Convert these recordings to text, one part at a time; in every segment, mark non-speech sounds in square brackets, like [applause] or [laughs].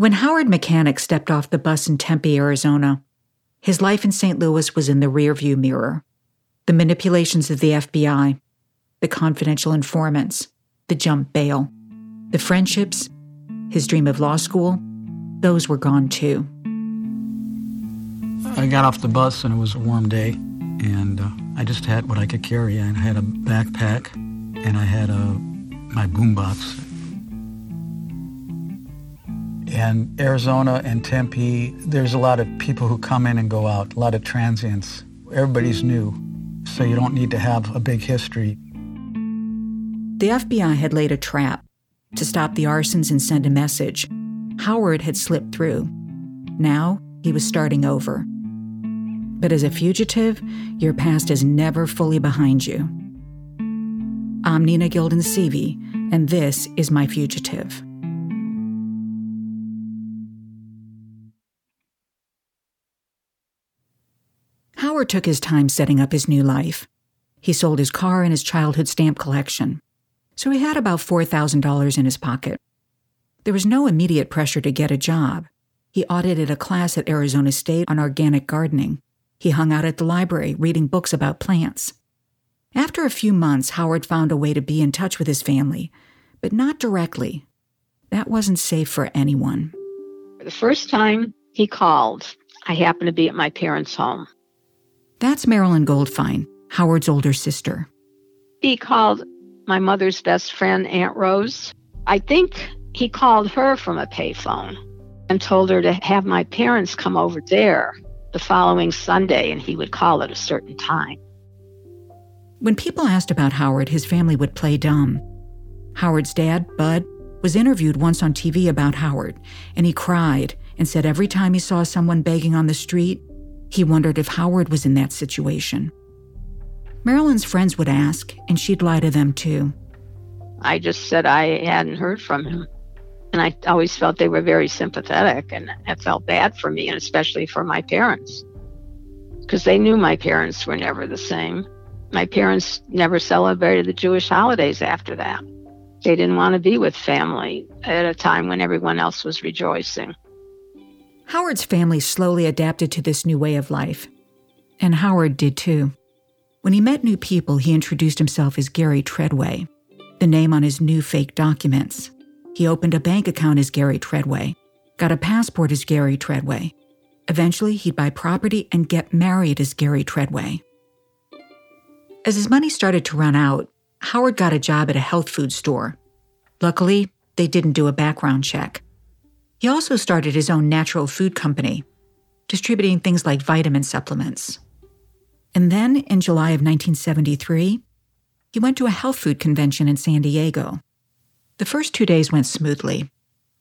When Howard Mechanic stepped off the bus in Tempe, Arizona, his life in St. Louis was in the rearview mirror. The manipulations of the FBI, the confidential informants, the jump bail, the friendships, his dream of law school, those were gone too. I got off the bus and it was a warm day, and uh, I just had what I could carry. I had a backpack, and I had a my boombox, and Arizona and Tempe, there's a lot of people who come in and go out, a lot of transients. Everybody's new, so you don't need to have a big history. The FBI had laid a trap to stop the arsons and send a message. Howard had slipped through. Now he was starting over. But as a fugitive, your past is never fully behind you. I'm Nina Gilden and this is My Fugitive. Took his time setting up his new life. He sold his car and his childhood stamp collection. So he had about $4,000 in his pocket. There was no immediate pressure to get a job. He audited a class at Arizona State on organic gardening. He hung out at the library reading books about plants. After a few months, Howard found a way to be in touch with his family, but not directly. That wasn't safe for anyone. The first time he called, I happened to be at my parents' home. That's Marilyn Goldfine, Howard's older sister. He called my mother's best friend, Aunt Rose. I think he called her from a payphone and told her to have my parents come over there the following Sunday and he would call at a certain time. When people asked about Howard, his family would play dumb. Howard's dad, Bud, was interviewed once on TV about Howard, and he cried and said every time he saw someone begging on the street, he wondered if Howard was in that situation. Marilyn's friends would ask, and she'd lie to them too. I just said I hadn't heard from him. And I always felt they were very sympathetic, and I felt bad for me, and especially for my parents. Because they knew my parents were never the same. My parents never celebrated the Jewish holidays after that. They didn't want to be with family at a time when everyone else was rejoicing. Howard's family slowly adapted to this new way of life. And Howard did too. When he met new people, he introduced himself as Gary Tredway, the name on his new fake documents. He opened a bank account as Gary Tredway, got a passport as Gary Tredway. Eventually, he'd buy property and get married as Gary Tredway. As his money started to run out, Howard got a job at a health food store. Luckily, they didn't do a background check. He also started his own natural food company, distributing things like vitamin supplements. And then in July of 1973, he went to a health food convention in San Diego. The first two days went smoothly.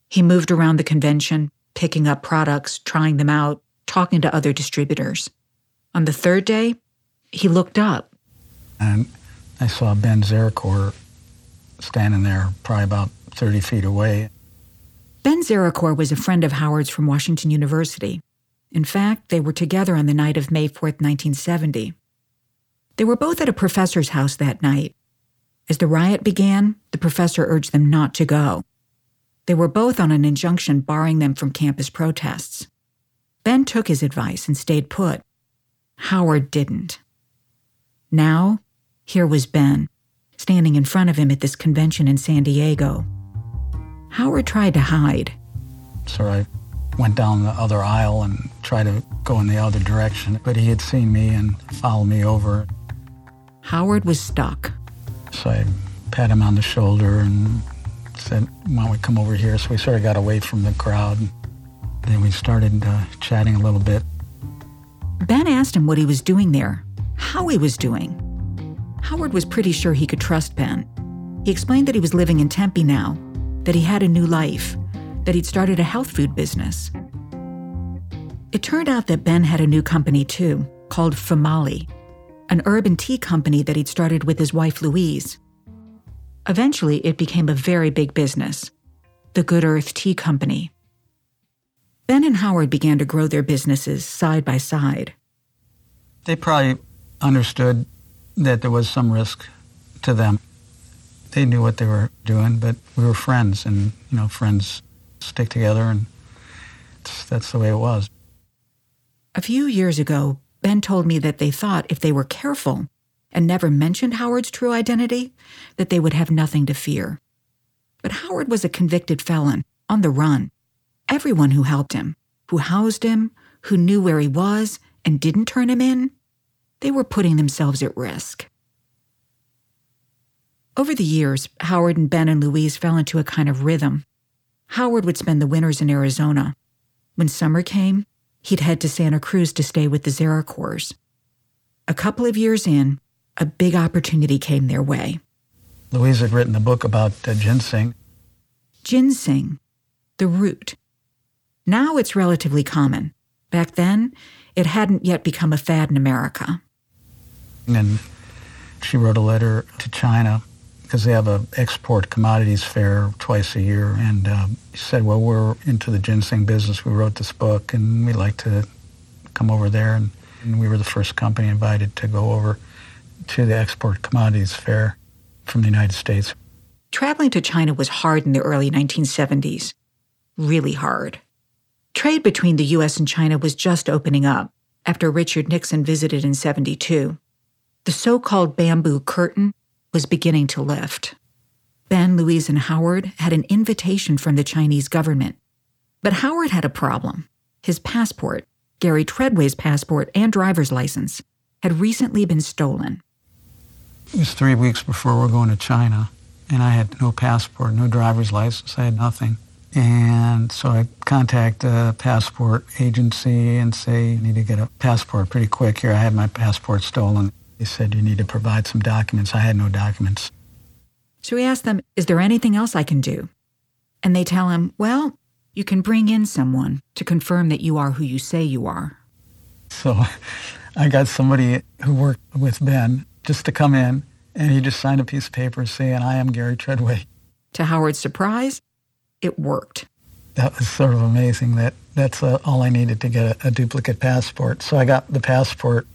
He moved around the convention, picking up products, trying them out, talking to other distributors. On the third day, he looked up. And I saw Ben Zaricor standing there, probably about 30 feet away. Ben Zaricor was a friend of Howard's from Washington University. In fact, they were together on the night of May 4th, 1970. They were both at a professor's house that night. As the riot began, the professor urged them not to go. They were both on an injunction barring them from campus protests. Ben took his advice and stayed put. Howard didn't. Now, here was Ben, standing in front of him at this convention in San Diego. Howard tried to hide. So I went down the other aisle and tried to go in the other direction, but he had seen me and followed me over. Howard was stuck. So I pat him on the shoulder and said, why don't we come over here? So we sort of got away from the crowd. Then we started uh, chatting a little bit. Ben asked him what he was doing there, how he was doing. Howard was pretty sure he could trust Ben. He explained that he was living in Tempe now, that he had a new life, that he'd started a health food business. It turned out that Ben had a new company too, called Famali, an urban tea company that he'd started with his wife Louise. Eventually, it became a very big business, the Good Earth Tea Company. Ben and Howard began to grow their businesses side by side. They probably understood that there was some risk to them. They knew what they were doing, but we were friends, and you know, friends stick together, and that's the way it was. A few years ago, Ben told me that they thought if they were careful and never mentioned Howard's true identity, that they would have nothing to fear. But Howard was a convicted felon, on the run. Everyone who helped him, who housed him, who knew where he was and didn't turn him in, they were putting themselves at risk. Over the years, Howard and Ben and Louise fell into a kind of rhythm. Howard would spend the winters in Arizona. When summer came, he'd head to Santa Cruz to stay with the Zaricors. A couple of years in, a big opportunity came their way. Louise had written a book about uh, ginseng. Ginseng, the root. Now it's relatively common. Back then, it hadn't yet become a fad in America. And she wrote a letter to China because they have a export commodities fair twice a year. And um, she said, well, we're into the ginseng business. We wrote this book and we'd like to come over there. And, and we were the first company invited to go over to the export commodities fair from the United States. Traveling to China was hard in the early 1970s. Really hard. Trade between the US and China was just opening up after Richard Nixon visited in 72. The so called bamboo curtain was beginning to lift. Ben, Louise, and Howard had an invitation from the Chinese government. But Howard had a problem. His passport, Gary Tredway's passport and driver's license, had recently been stolen. It was three weeks before we are going to China, and I had no passport, no driver's license, I had nothing. And so I contact a passport agency and say, I need to get a passport pretty quick here. I had my passport stolen. They said, you need to provide some documents. I had no documents. So he asked them, Is there anything else I can do? And they tell him, Well, you can bring in someone to confirm that you are who you say you are. So [laughs] I got somebody who worked with Ben just to come in, and he just signed a piece of paper saying, I am Gary Tredway. To Howard's surprise, it worked. That was sort of amazing that that's uh, all I needed to get a, a duplicate passport. So I got the passport,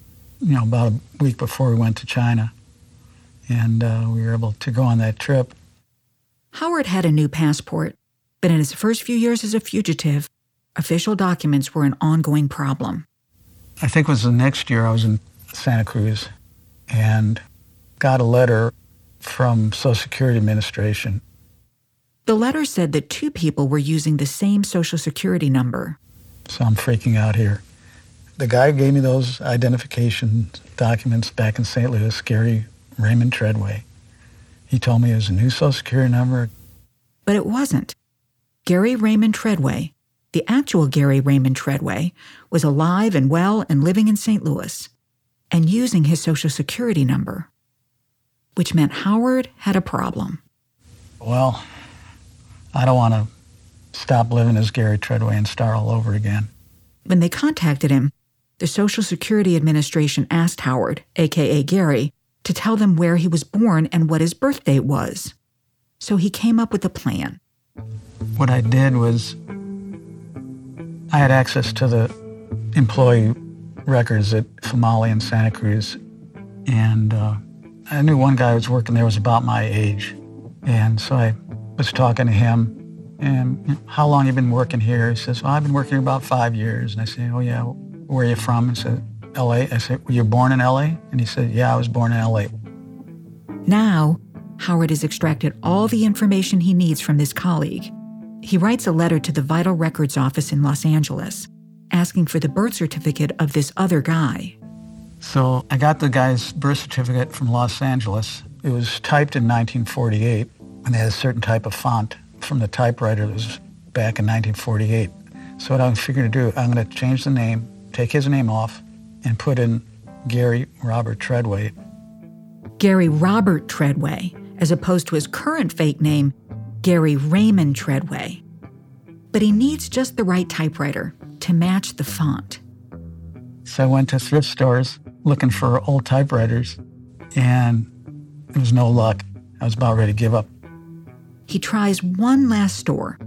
you know, about a week before we went to China. And uh, we were able to go on that trip. Howard had a new passport, but in his first few years as a fugitive, official documents were an ongoing problem. I think it was the next year I was in Santa Cruz and got a letter from Social Security Administration the letter said that two people were using the same Social Security number. So I'm freaking out here. The guy who gave me those identification documents back in St. Louis, Gary Raymond Tredway, he told me it was a new Social Security number. But it wasn't. Gary Raymond Tredway, the actual Gary Raymond Tredway, was alive and well and living in St. Louis and using his Social Security number, which meant Howard had a problem. Well, I don't want to stop living as Gary Tredway and start all over again. When they contacted him, the Social Security Administration asked Howard, aka Gary, to tell them where he was born and what his birth date was. So he came up with a plan. What I did was I had access to the employee records at Famali in Santa Cruz, and uh, I knew one guy who was working there was about my age, and so I was talking to him and how long you been working here? He says, well, I've been working here about five years. And I say, oh yeah, where are you from? He said, L.A. I said, were you born in L.A.? And he said, yeah, I was born in L.A. Now, Howard has extracted all the information he needs from this colleague. He writes a letter to the Vital Records Office in Los Angeles, asking for the birth certificate of this other guy. So I got the guy's birth certificate from Los Angeles. It was typed in 1948 and they had a certain type of font from the typewriter that was back in 1948. So what I'm figuring to do, I'm going to change the name, take his name off, and put in Gary Robert Tredway. Gary Robert Tredway, as opposed to his current fake name, Gary Raymond Tredway. But he needs just the right typewriter to match the font. So I went to thrift stores looking for old typewriters, and there was no luck. I was about ready to give up. He tries one last store,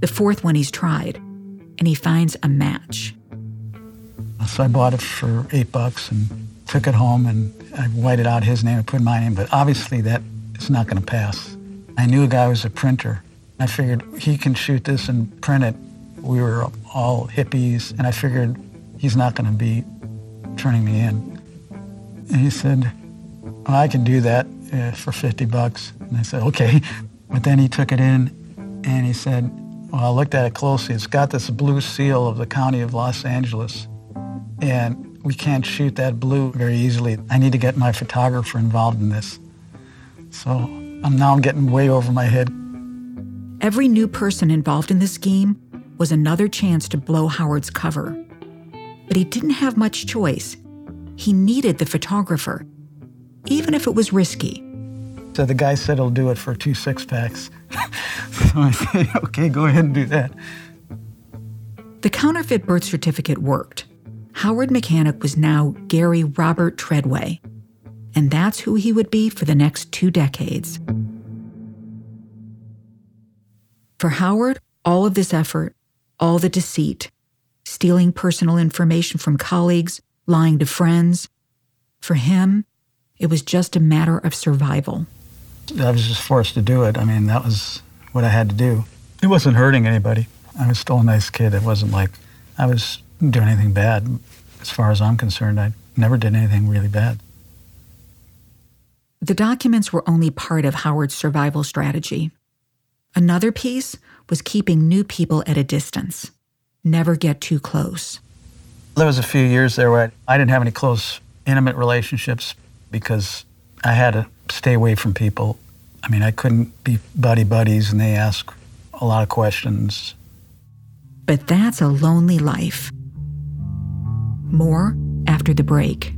the fourth one he's tried, and he finds a match. So I bought it for eight bucks and took it home and I whited out his name and put my name, but obviously that is not going to pass. I knew a guy who was a printer. I figured he can shoot this and print it. We were all hippies, and I figured he's not going to be turning me in. And he said, well, I can do that uh, for 50 bucks. And I said, okay. [laughs] But then he took it in and he said, well, I looked at it closely. It's got this blue seal of the county of Los Angeles. And we can't shoot that blue very easily. I need to get my photographer involved in this. So I'm now I'm getting way over my head. Every new person involved in the scheme was another chance to blow Howard's cover. But he didn't have much choice. He needed the photographer, even if it was risky. So the guy said he'll do it for two six packs. [laughs] so I said, [laughs] okay, go ahead and do that. The counterfeit birth certificate worked. Howard Mechanic was now Gary Robert Tredway, and that's who he would be for the next two decades. For Howard, all of this effort, all the deceit, stealing personal information from colleagues, lying to friends, for him, it was just a matter of survival. I was just forced to do it. I mean, that was what I had to do. It wasn't hurting anybody. I was still a nice kid. It wasn't like I was doing anything bad. As far as I'm concerned, I never did anything really bad. The documents were only part of Howard's survival strategy. Another piece was keeping new people at a distance. Never get too close. There was a few years there where I didn't have any close, intimate relationships because I had to stay away from people. I mean, I couldn't be buddy buddies and they ask a lot of questions. But that's a lonely life. More after the break.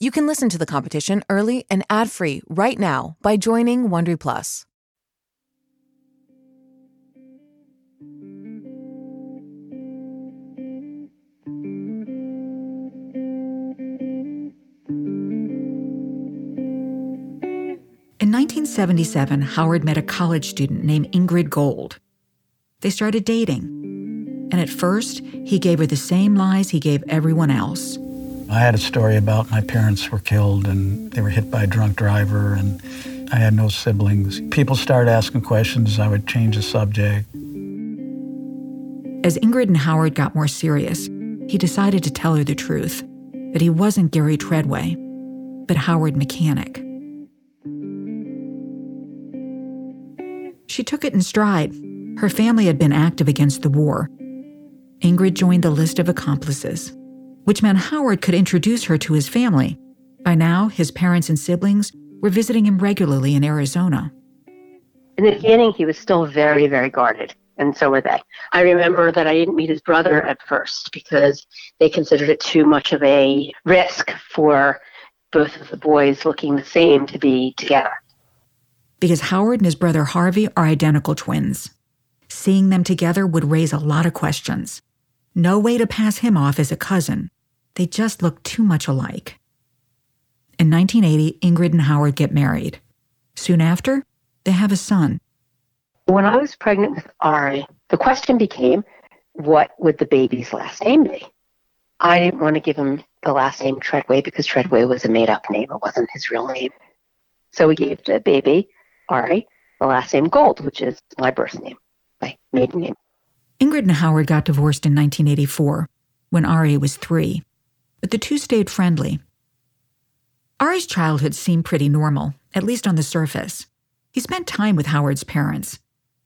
You can listen to The Competition early and ad-free right now by joining Wondery Plus. In 1977, Howard met a college student named Ingrid Gold. They started dating. And at first, he gave her the same lies he gave everyone else. I had a story about my parents were killed and they were hit by a drunk driver, and I had no siblings. People started asking questions. I would change the subject. As Ingrid and Howard got more serious, he decided to tell her the truth that he wasn't Gary Tredway, but Howard Mechanic. She took it in stride. Her family had been active against the war. Ingrid joined the list of accomplices, which meant Howard could introduce her to his family. By now, his parents and siblings were visiting him regularly in Arizona. In the beginning, he was still very, very guarded, and so were they. I remember that I didn't meet his brother at first because they considered it too much of a risk for both of the boys looking the same to be together. Because Howard and his brother Harvey are identical twins. Seeing them together would raise a lot of questions. No way to pass him off as a cousin. They just look too much alike. In 1980, Ingrid and Howard get married. Soon after, they have a son. When I was pregnant with Ari, the question became, what would the baby's last name be? I didn't want to give him the last name Tredway because Tredway was a made up name. It wasn't his real name. So we gave the baby, Ari, the last name Gold, which is my birth name, my maiden name. Ingrid and Howard got divorced in 1984 when Ari was three, but the two stayed friendly. Ari's childhood seemed pretty normal, at least on the surface. He spent time with Howard's parents,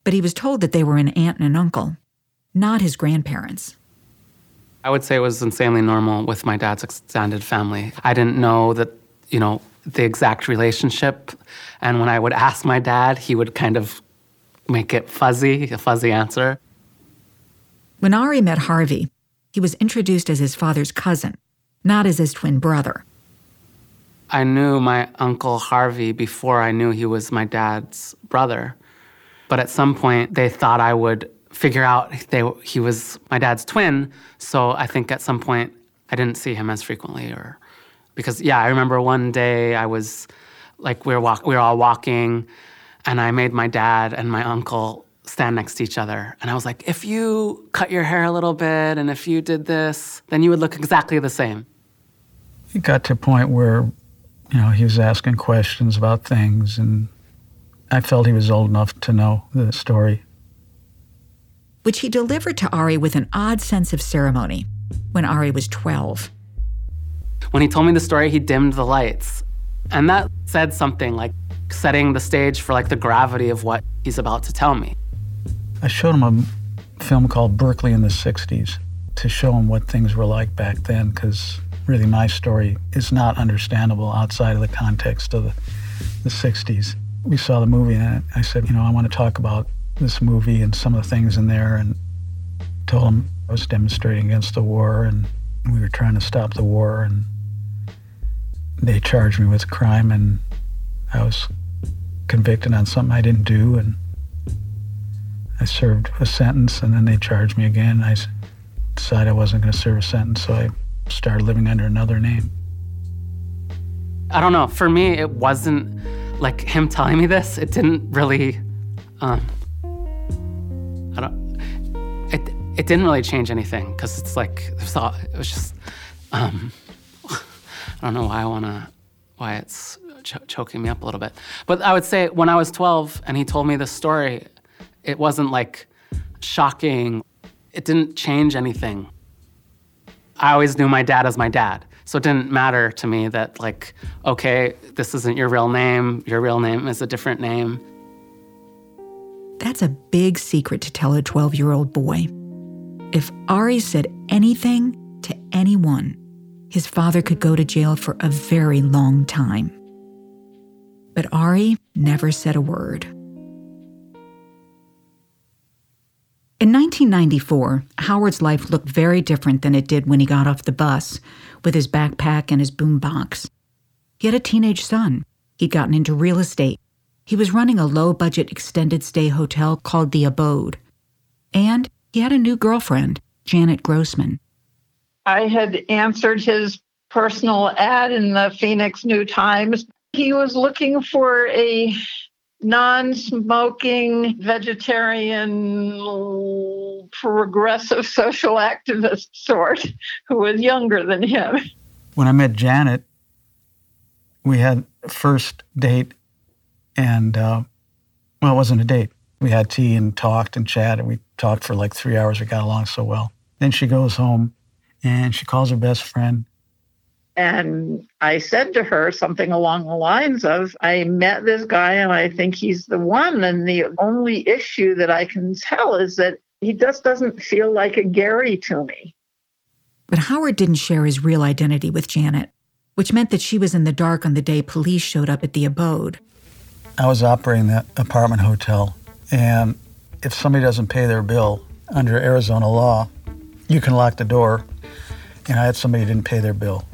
but he was told that they were an aunt and an uncle, not his grandparents. I would say it was insanely normal with my dad's extended family. I didn't know that, you know, the exact relationship. And when I would ask my dad, he would kind of make it fuzzy, a fuzzy answer. When Ari met Harvey, he was introduced as his father's cousin, not as his twin brother. I knew my uncle Harvey before I knew he was my dad's brother. But at some point, they thought I would figure out they, he was my dad's twin. So I think at some point I didn't see him as frequently, or because yeah, I remember one day I was like we were walk, we were all walking, and I made my dad and my uncle stand next to each other, and I was like, if you cut your hair a little bit and if you did this, then you would look exactly the same. It got to a point where, you know, he was asking questions about things, and I felt he was old enough to know the story which he delivered to Ari with an odd sense of ceremony when Ari was 12. When he told me the story, he dimmed the lights. And that said something like setting the stage for like the gravity of what he's about to tell me. I showed him a film called Berkeley in the 60s to show him what things were like back then because really my story is not understandable outside of the context of the, the 60s. We saw the movie and I said, you know, I want to talk about this movie and some of the things in there and told them I was demonstrating against the war and we were trying to stop the war and they charged me with crime and I was convicted on something I didn't do and I served a sentence and then they charged me again. I decided I wasn't going to serve a sentence, so I started living under another name. I don't know. For me, it wasn't like him telling me this. It didn't really. Um, I don't. It it didn't really change anything because it's like it was, all, it was just. Um, [laughs] I don't know why I want to, why it's ch- choking me up a little bit. But I would say when I was 12 and he told me this story, it wasn't like shocking. It didn't change anything. I always knew my dad as my dad. So it didn't matter to me that, like, okay, this isn't your real name, your real name is a different name. That's a big secret to tell a 12 year old boy. If Ari said anything to anyone, his father could go to jail for a very long time. But Ari never said a word. In 1994, Howard's life looked very different than it did when he got off the bus with his backpack and his boombox. He had a teenage son. He'd gotten into real estate he was running a low budget extended stay hotel called The Abode. And he had a new girlfriend, Janet Grossman. I had answered his personal ad in the Phoenix New Times. He was looking for a non smoking, vegetarian, progressive social activist sort who was younger than him. When I met Janet, we had first date and, uh, well, it wasn't a date. We had tea and talked and chatted. We talked for like three hours. We got along so well. Then she goes home and she calls her best friend. And I said to her something along the lines of, I met this guy and I think he's the one. And the only issue that I can tell is that he just doesn't feel like a Gary to me. But Howard didn't share his real identity with Janet. which meant that she was in the dark on the day police showed up at the abode. I was operating that apartment hotel, and if somebody doesn't pay their bill under Arizona law, you can lock the door. And I had somebody who didn't pay their bill.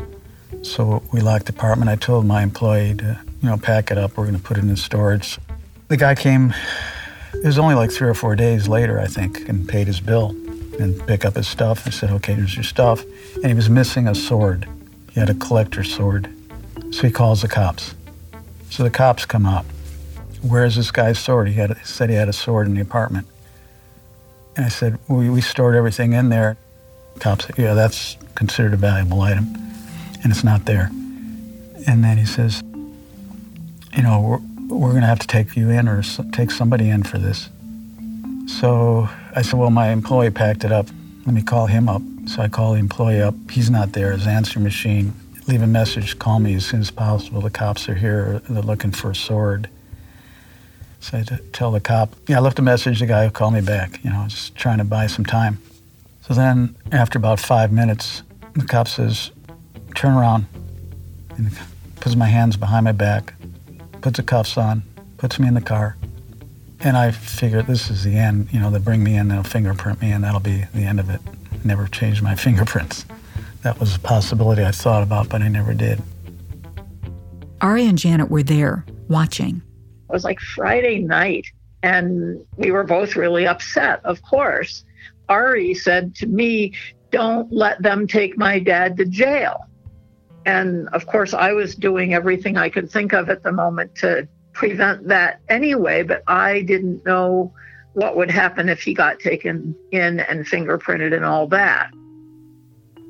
So we locked the apartment. I told my employee to, you know, pack it up. We're going to put it in storage. The guy came, it was only like three or four days later, I think, and paid his bill and pick up his stuff. I said, okay, here's your stuff. And he was missing a sword. He had a collector's sword. So he calls the cops. So the cops come out. Where's this guy's sword? He had said he had a sword in the apartment. And I said, we, we stored everything in there. Cops yeah, that's considered a valuable item. And it's not there. And then he says, you know, we're, we're going to have to take you in or take somebody in for this. So I said, well, my employee packed it up. Let me call him up. So I call the employee up. He's not there. His answer machine. Leave a message. Call me as soon as possible. The cops are here. They're looking for a sword. So I tell the cop, yeah, I left a message. The guy will call me back. You know, just trying to buy some time. So then, after about five minutes, the cop says, turn around. And puts my hands behind my back, puts the cuffs on, puts me in the car. And I figured this is the end. You know, they'll bring me in, they'll fingerprint me, and that'll be the end of it. Never changed my [laughs] fingerprints. That was a possibility I thought about, but I never did. Ari and Janet were there, watching. It was like Friday night, and we were both really upset, of course. Ari said to me, Don't let them take my dad to jail. And of course, I was doing everything I could think of at the moment to prevent that anyway, but I didn't know what would happen if he got taken in and fingerprinted and all that.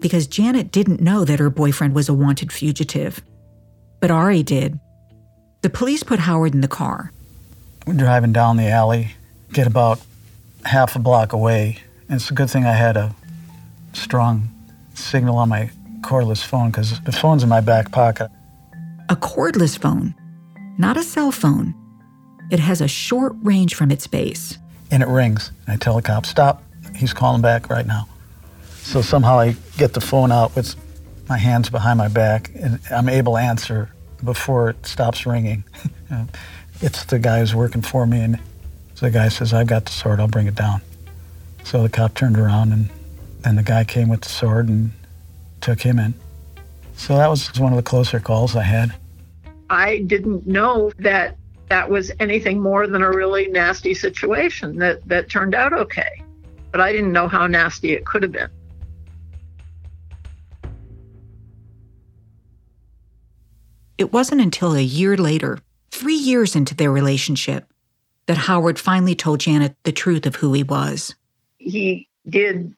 Because Janet didn't know that her boyfriend was a wanted fugitive. But Ari did. The police put Howard in the car. We're driving down the alley, get about half a block away. And it's a good thing I had a strong signal on my cordless phone because the phone's in my back pocket. A cordless phone, not a cell phone. It has a short range from its base. And it rings. I tell the cop, stop. He's calling back right now. So somehow I get the phone out with my hands behind my back and I'm able to answer before it stops ringing. [laughs] it's the guy who's working for me, and so the guy says, I've got the sword, I'll bring it down. So the cop turned around, and then the guy came with the sword and took him in. So that was one of the closer calls I had. I didn't know that that was anything more than a really nasty situation that, that turned out okay. But I didn't know how nasty it could have been. It wasn't until a year later, three years into their relationship, that Howard finally told Janet the truth of who he was. He did,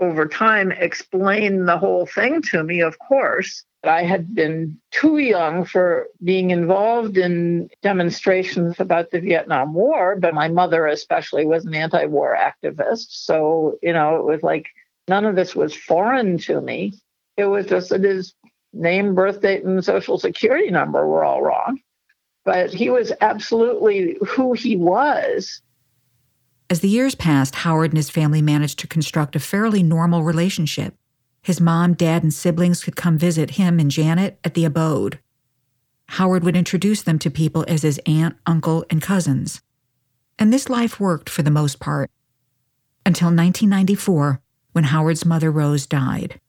over time, explain the whole thing to me, of course. I had been too young for being involved in demonstrations about the Vietnam War, but my mother, especially, was an anti war activist. So, you know, it was like none of this was foreign to me. It was just that his name, birth date, and social security number were all wrong. But he was absolutely who he was. As the years passed, Howard and his family managed to construct a fairly normal relationship. His mom, dad, and siblings could come visit him and Janet at the abode. Howard would introduce them to people as his aunt, uncle, and cousins. And this life worked for the most part. Until 1994, when Howard's mother Rose died.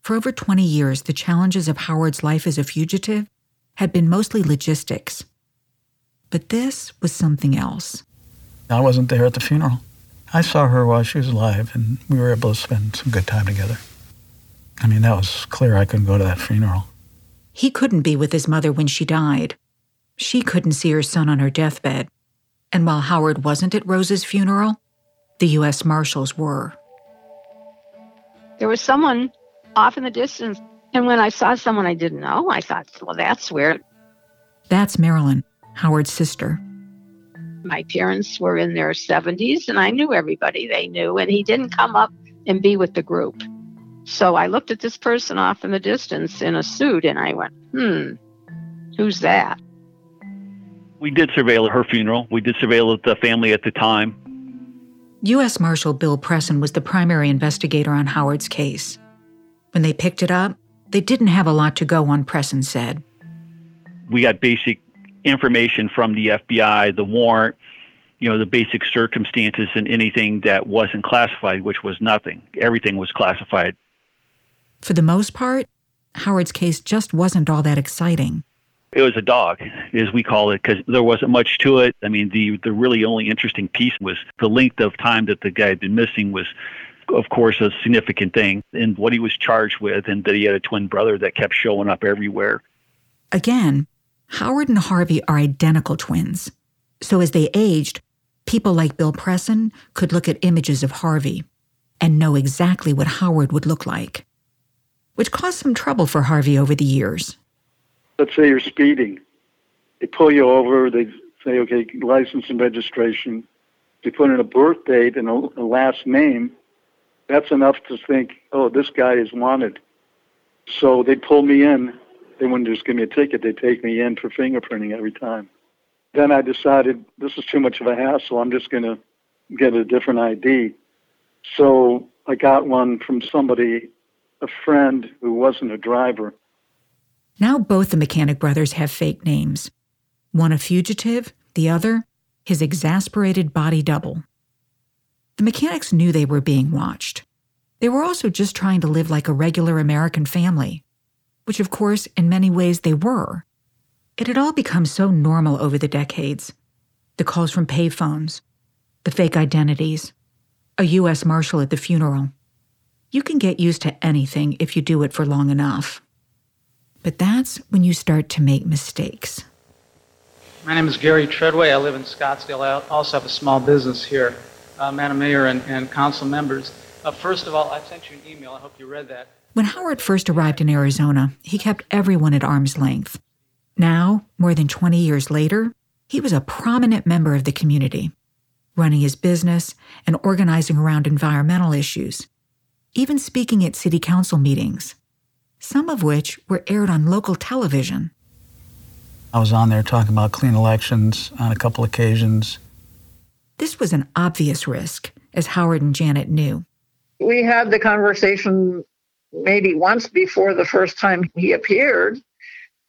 For over 20 years, the challenges of Howard's life as a fugitive had been mostly logistics. But this was something else. I wasn't there at the funeral. I saw her while she was alive, and we were able to spend some good time together. I mean, that was clear I couldn't go to that funeral. He couldn't be with his mother when she died. She couldn't see her son on her deathbed. And while Howard wasn't at Rose's funeral, the U.S. Marshals were. There was someone off in the distance. And when I saw someone I didn't know, I thought, well, that's weird. That's Marilyn, Howard's sister. My parents were in their 70s, and I knew everybody they knew, and he didn't come up and be with the group. So I looked at this person off in the distance in a suit, and I went, hmm, who's that? We did surveil her funeral. We did surveil the family at the time. U.S. Marshal Bill Presson was the primary investigator on Howard's case. When they picked it up, They didn't have a lot to go on, Presson said. We got basic information from the FBI, the warrant, you know, the basic circumstances and anything that wasn't classified, which was nothing. Everything was classified. For the most part, Howard's case just wasn't all that exciting. It was a dog, as we call it, because there wasn't much to it. I mean, the the really only interesting piece was the length of time that the guy had been missing was, of course, a significant thing, and what he was charged with, and that he had a twin brother that kept showing up everywhere. Again, Howard and Harvey are identical twins. So as they aged, people like Bill Presson could look at images of Harvey and know exactly what Howard would look like, which caused some trouble for Harvey over the years. Let's say you're speeding. They pull you over, they say, okay, license and registration. They put in a birth date and a, last name. That's enough to think, oh, this guy is wanted. So they pull me in. They wouldn't just give me a ticket, They'd take me in for fingerprinting every time. Then I decided this is too much of a hassle. I'm just going to get a different ID. So I got one from somebody, a friend who wasn't a driver. Now both the mechanic brothers have fake names. One a fugitive, the other, his exasperated body double. The mechanics knew they were being watched. They were also just trying to live like a regular American family, which of course, in many ways, they were. It had all become so normal over the decades the calls from payphones, the fake identities, a U.S. Marshal at the funeral. You can get used to anything if you do it for long enough. But that's when you start to make mistakes. My name is Gary Tredway. I live in Scottsdale. I also have a small business here. Uh, Madam Mayor and, and council members, uh, first of all, I sent you an email. I hope you read that. When Howard first arrived in Arizona, he kept everyone at arm's length. Now, more than 20 years later, he was a prominent member of the community, running his business and organizing around environmental issues, even speaking at city council meetings, some of which were aired on local television. I was on there talking about clean elections on a couple occasions. This was an obvious risk, as Howard and Janet knew. We had the conversation maybe once before the first time he appeared,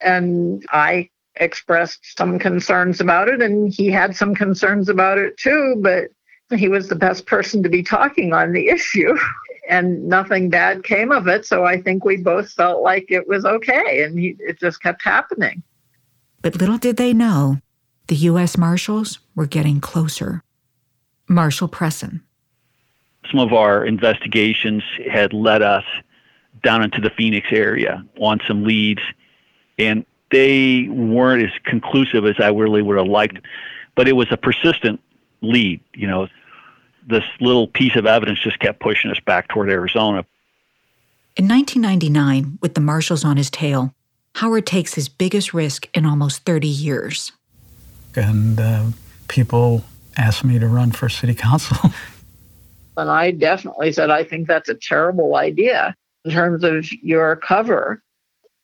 and I expressed some concerns about it, and he had some concerns about it too, but he was the best person to be talking on the [laughs] issue. And nothing bad came of it. So I think we both felt like it was okay. And he, it just kept happening. But little did they know, the U.S. Marshals were getting closer. Marshal Presson. Some of our investigations had led us down into the Phoenix area on some leads, and they weren't as conclusive as I really would have liked. But it was a persistent lead. You know, this little piece of evidence just kept pushing us back toward Arizona. In 1999, with the marshals on his tail, Howard takes his biggest risk in almost 30 years. And uh, people asked me to run for city council. [laughs] and I definitely said, I think that's a terrible idea in terms of your cover.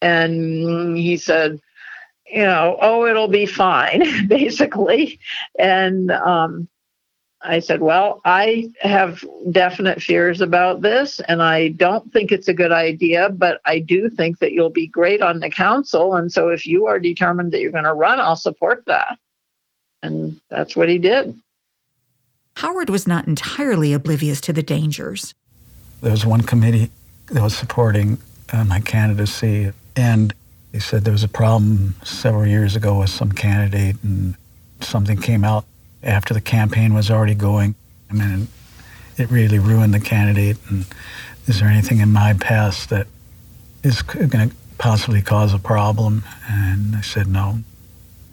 And he said, you know, oh, it'll be fine, [laughs] basically. And um, I said, Well, I have definite fears about this, and I don't think it's a good idea, but I do think that you'll be great on the council. And so if you are determined that you're going to run, I'll support that. And that's what he did. Howard was not entirely oblivious to the dangers. There was one committee that was supporting uh, my candidacy, and he said there was a problem several years ago with some candidate, and something came out after the campaign was already going. I mean, it really ruined the candidate. And is there anything in my past that is going to possibly cause a problem? And I said no.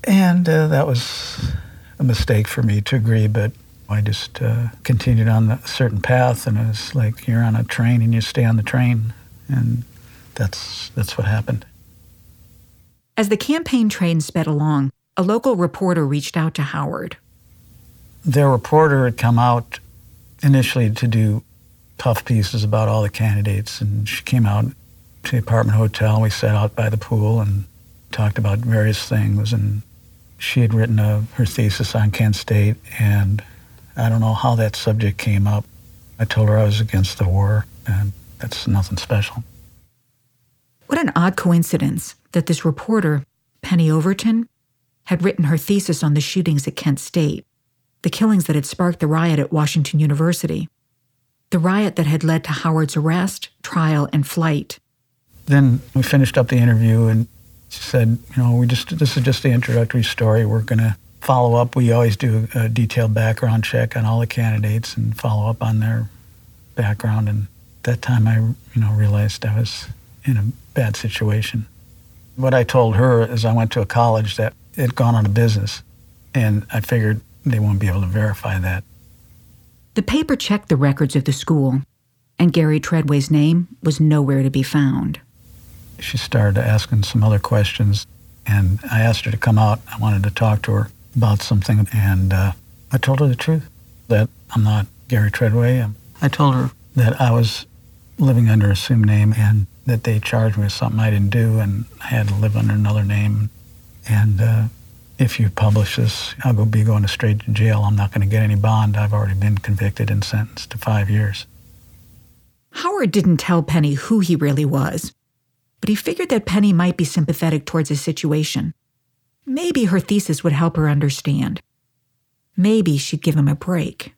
And uh, that was a mistake for me to agree, but I just uh, continued on a certain path, and it was like you're on a train and you stay on the train, and that's that's what happened. As the campaign train sped along, a local reporter reached out to Howard their reporter had come out initially to do tough pieces about all the candidates, and she came out to the apartment hotel. We sat out by the pool and talked about various things. And she had written a, her thesis on Kent State, and I don't know how that subject came up. I told her I was against the war, and that's nothing special. What an odd coincidence that this reporter, Penny Overton, had written her thesis on the shootings at Kent State, the killings that had sparked the riot at Washington University, the riot that had led to Howard's arrest, trial, and flight. Then we finished up the interview and she said, you know, we just this is just the introductory story. We're going to follow up. We always do a detailed background check on all the candidates and follow up on their background. And that time I, you know, realized I was in a bad situation. What I told her is I went to a college that had gone out of business, and I figured they won't be able to verify that. The paper checked the records of the school, and Gary Tredway's name was nowhere to be found. She started asking some other questions, and I asked her to come out. I wanted to talk to her about something, and uh, I told her the truth that I'm not Gary Tredway. I told her that I was living under an assumed name and that they charged me with something I didn't do, and I had to live under another name. And uh, if you publish this, I'll go be going straight to jail. I'm not going to get any bond. I've already been convicted and sentenced to five years. Howard didn't tell Penny who he really was, but he figured that Penny might be sympathetic towards his situation. Maybe her thesis would help her understand. Maybe she'd give him a break.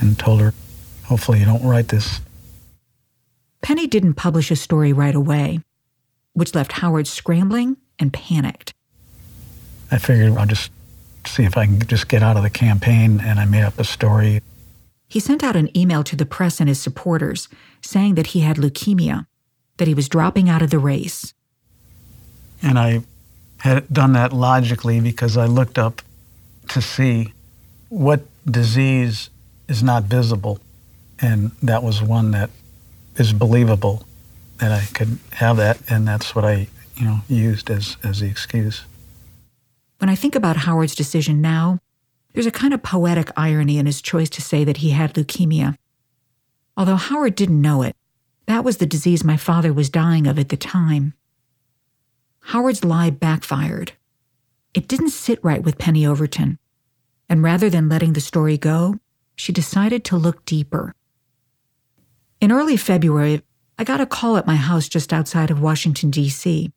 And told her, hopefully you don't write this. Penny didn't publish a story right away, which left Howard scrambling and panicked. I figured I'll just see if I can just get out of the campaign, and I made up a story. He sent out an email to the press and his supporters saying that he had leukemia, that he was dropping out of the race. And I had done that logically because I looked up to see what disease is not visible. And that was one that is believable that I could have that. And that's what I, you know, used as, as the excuse. When I think about Howard's decision now, there's a kind of poetic irony in his choice to say that he had leukemia. Although Howard didn't know it, that was the disease my father was dying of at the time. Howard's lie backfired. It didn't sit right with Penny Overton, and rather than letting the story go, she decided to look deeper. In early February, I got a call at my house just outside of Washington, D.C.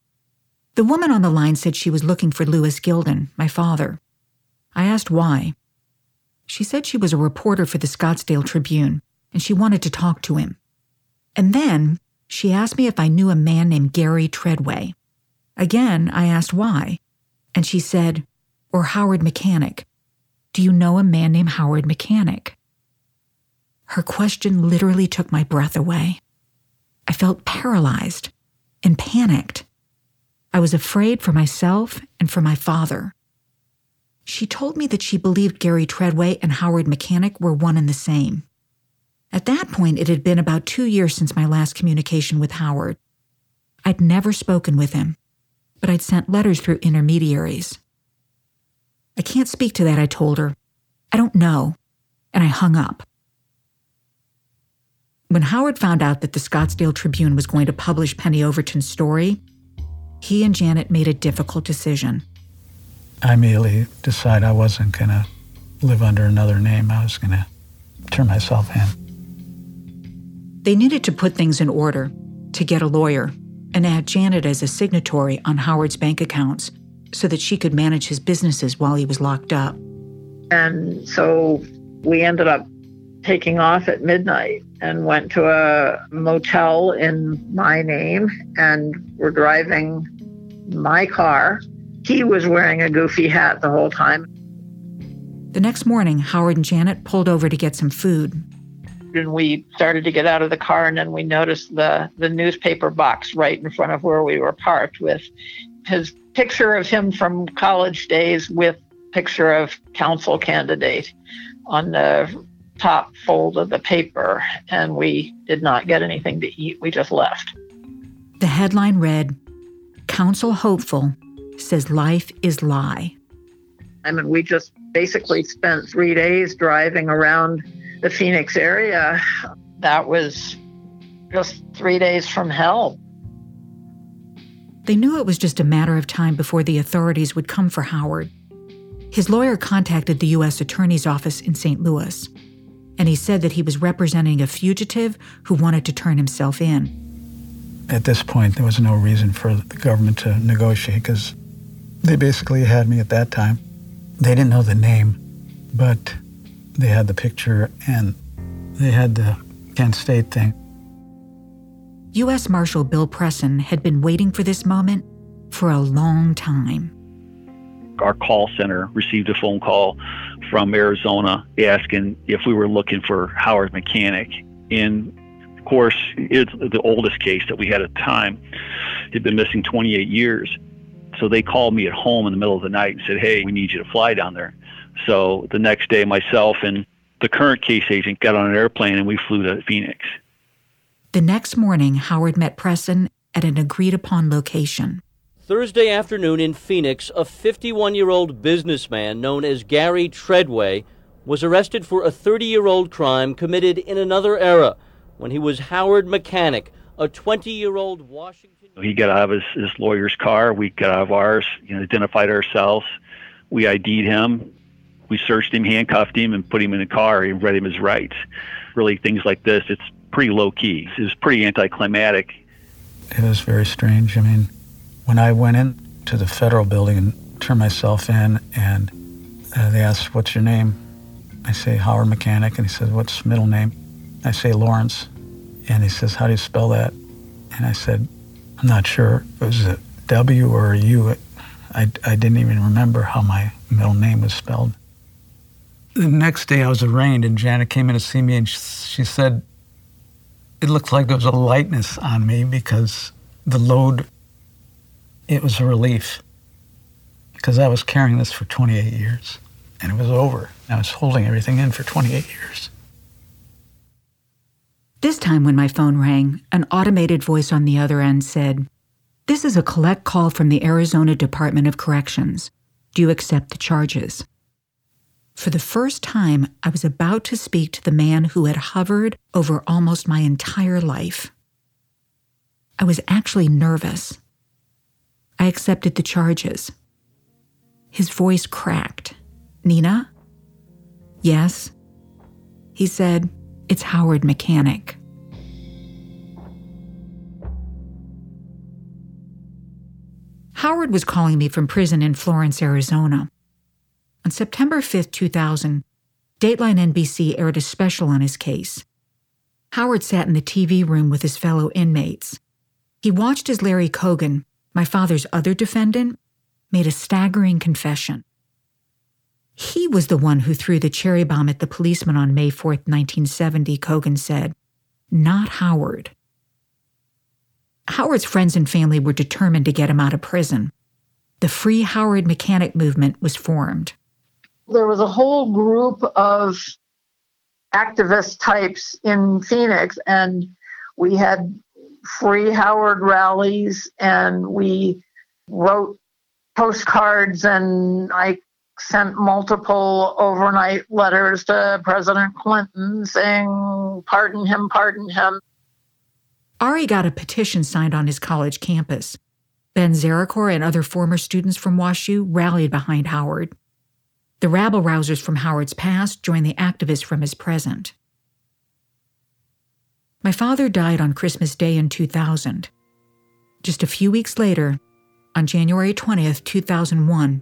The woman on the line said she was looking for Lewis Gilden, my father. I asked why. She said she was a reporter for the Scottsdale Tribune and she wanted to talk to him. And then she asked me if I knew a man named Gary Tredway. Again, I asked why, and she said, or Howard Mechanic. Do you know a man named Howard Mechanic? Her question literally took my breath away. I felt paralyzed and panicked. I was afraid for myself and for my father. She told me that she believed Gary Tredway and Howard Mechanic were one and the same. At that point, it had been about two years since my last communication with Howard. I'd never spoken with him, but I'd sent letters through intermediaries. I can't speak to that, I told her. I don't know. And I hung up. When Howard found out that the Scottsdale Tribune was going to publish Penny Overton's story, he and Janet made a difficult decision. I immediately decided I wasn't going to live under another name. I was going to turn myself in. They needed to put things in order, to get a lawyer, and add Janet as a signatory on Howard's bank accounts so that she could manage his businesses while he was locked up. And so we ended up taking off at midnight and went to a motel in my name and were driving my car. He was wearing a goofy hat the whole time. The next morning, Howard and Janet pulled over to get some food. And we started to get out of the car, and then we noticed the, the newspaper box right in front of where we were parked with his picture of him from college days with picture of council candidate on the top fold of the paper, and we did not get anything to eat. We just left. The headline read Council Hopeful says life is lie. I mean, we just basically spent three days driving around the Phoenix area. That was just three days from hell. They knew it was just a matter of time before the authorities would come for Howard. His lawyer contacted the U.S. Attorney's Office in St. Louis, and he said that he was representing a fugitive who wanted to turn himself in. at this point, there was no reason for the government to negotiate because they basically had me at that time. They didn't know the name, but they had the picture and they had the Kent State thing. U.S. Marshal Bill Presson had been waiting for this moment for a long time. Our call center received a phone call from Arizona asking if we were looking for Howard Mechanic. And of course, it's the oldest case that we had at the time. He'd been missing 28 years. So they called me at home in the middle of the night and said, Hey, we need you to fly down there. So the next day, myself and the current case agent got on an airplane and we flew to Phoenix. The next morning, Howard met Presson at an agreed upon location. Thursday afternoon in Phoenix, a 51 year old businessman known as Gary Tredway was arrested for a 30 year old crime committed in another era when he was Howard Mechanic, a 20 year old Washington. He got out of his, his lawyer's car. We got out of ours, you know, identified ourselves. We ID'd him. We searched him, handcuffed him, and put him in a car and read him his rights. Really, things like this, it's pretty low key. It was pretty anticlimactic. It was very strange. I mean, when I went in to the federal building and turned myself in, and uh, they asked, What's your name? I say, Howard Mechanic. And he said, What's middle name? I say, Lawrence. And he says, How do you spell that? And I said, I'm not sure. It was a W or a U. I, I didn't even remember how my middle name was spelled. The next day I was arraigned, and Janet came in to see me, and she said, It looked like there was a lightness on me because the load, it was a relief. Because I was carrying this for 28 years, and it was over. I was holding everything in for 28 years. This time, when my phone rang, an automated voice on the other end said, This is a collect call from the Arizona Department of Corrections. Do you accept the charges? For the first time, I was about to speak to the man who had hovered over almost my entire life. I was actually nervous. I accepted the charges. His voice cracked. Nina? Yes. He said, It's Howard Mechanic. Howard was calling me from prison in Florence, Arizona. On September 5, 2000, Dateline NBC aired a special on his case. Howard sat in the TV room with his fellow inmates. He watched as Larry Cogan, my father's other defendant, made a staggering confession. He was the one who threw the cherry bomb at the policeman on May 4, 1970, Cogan said, not Howard. Howard's friends and family were determined to get him out of prison. The Free Howard Mechanic movement was formed. There was a whole group of activist types in Phoenix, and we had free Howard rallies, and we wrote postcards, and I sent multiple overnight letters to President Clinton saying, Pardon him, pardon him. Ari got a petition signed on his college campus. Ben Zaricor and other former students from WashU rallied behind Howard. The rabble rousers from Howard's past joined the activists from his present. My father died on Christmas Day in 2000. Just a few weeks later, on January 20th, 2001,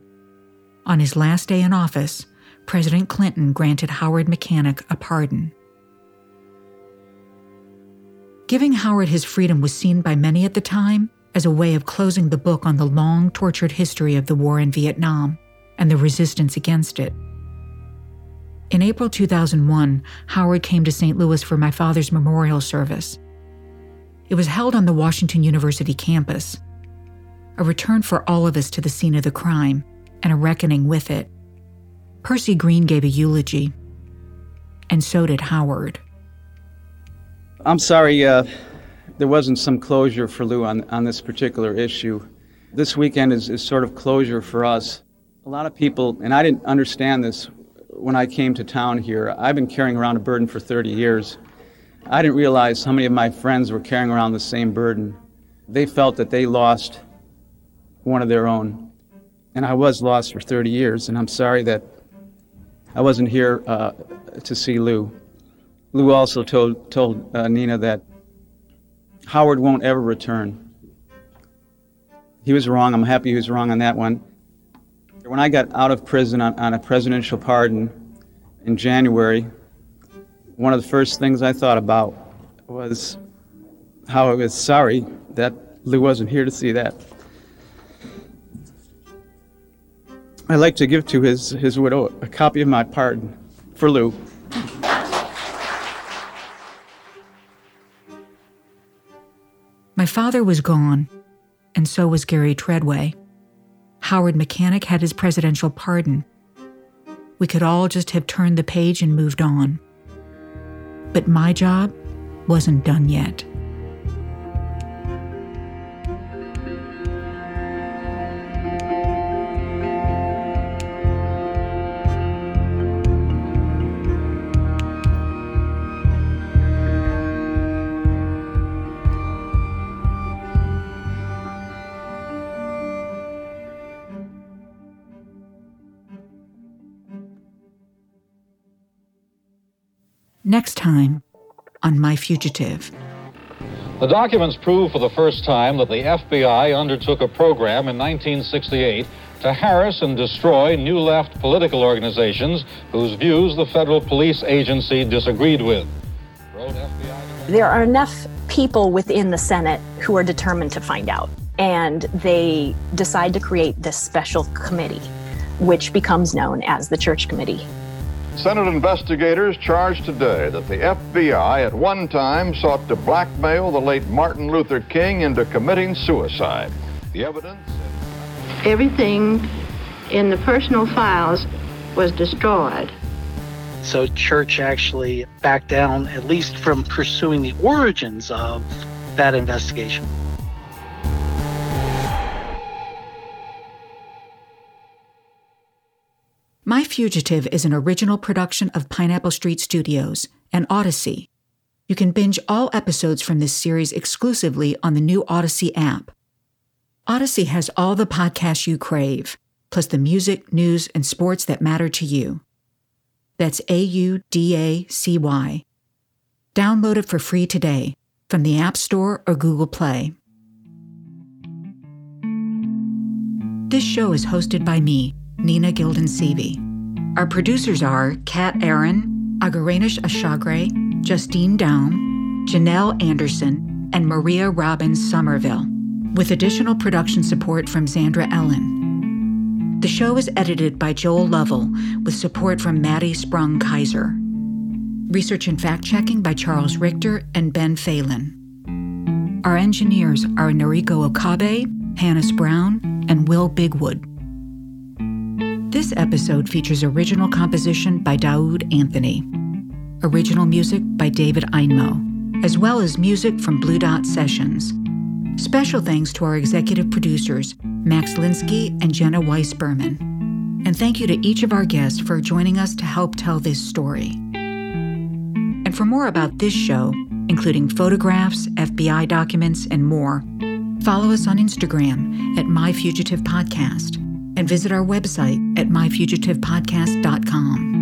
on his last day in office, President Clinton granted Howard Mechanic a pardon. Giving Howard his freedom was seen by many at the time as a way of closing the book on the long, tortured history of the war in Vietnam and the resistance against it. In April 2001, Howard came to St. Louis for my father's memorial service. It was held on the Washington University campus, a return for all of us to the scene of the crime and a reckoning with it. Percy Green gave a eulogy, and so did Howard. I'm sorry uh, there wasn't some closure for Lou on, on this particular issue. This weekend is, is sort of closure for us. A lot of people, and I didn't understand this when I came to town here. I've been carrying around a burden for 30 years. I didn't realize how many of my friends were carrying around the same burden. They felt that they lost one of their own. And I was lost for 30 years, and I'm sorry that I wasn't here uh, to see Lou. Lou also told, told uh, Nina that Howard won't ever return. He was wrong. I'm happy he was wrong on that one. When I got out of prison on, on a presidential pardon in January, one of the first things I thought about was how I was sorry that Lou wasn't here to see that. I'd like to give to his, his widow a copy of my pardon for Lou. My father was gone, and so was Gary Tredway. Howard Mechanic had his presidential pardon. We could all just have turned the page and moved on. But my job wasn't done yet. Next time on My Fugitive. The documents prove for the first time that the FBI undertook a program in 1968 to harass and destroy New Left political organizations whose views the federal police agency disagreed with. There are enough people within the Senate who are determined to find out, and they decide to create this special committee, which becomes known as the Church Committee. Senate investigators charged today that the FBI at one time sought to blackmail the late Martin Luther King into committing suicide. The evidence. Everything in the personal files was destroyed. So, Church actually backed down, at least from pursuing the origins of that investigation. My Fugitive is an original production of Pineapple Street Studios and Audacy. You can binge all episodes from this series exclusively on the new Audacy app. Audacy has all the podcasts you crave, plus the music, news, and sports that matter to you. That's A U D A C Y. Download it for free today from the App Store or Google Play. This show is hosted by me, Nina Gilden. Our producers are Kat Aaron, Agaranish Ashagre, Justine Down, Janelle Anderson, and Maria Robbins Somerville, with additional production support from Zandra Ellen. The show is edited by Joel Lovell, with support from Maddie Sprung Keyser. Research and fact checking by Charles Richter and Ben Phelan. Our engineers are Noriko Okabe, Hannis Brown, and Will Bigwood. This episode features original composition by Daoud Anthony, original music by David Einmo, as well as music from Blue Dot Sessions. Special thanks to our executive producers, Max Linsky and Jenna Weiss Berman. And thank you to each of our guests for joining us to help tell this story. And for more about this show, including photographs, FBI documents, and more, follow us on Instagram at My Fugitive Podcast and visit our website at myfugitivepodcast.com.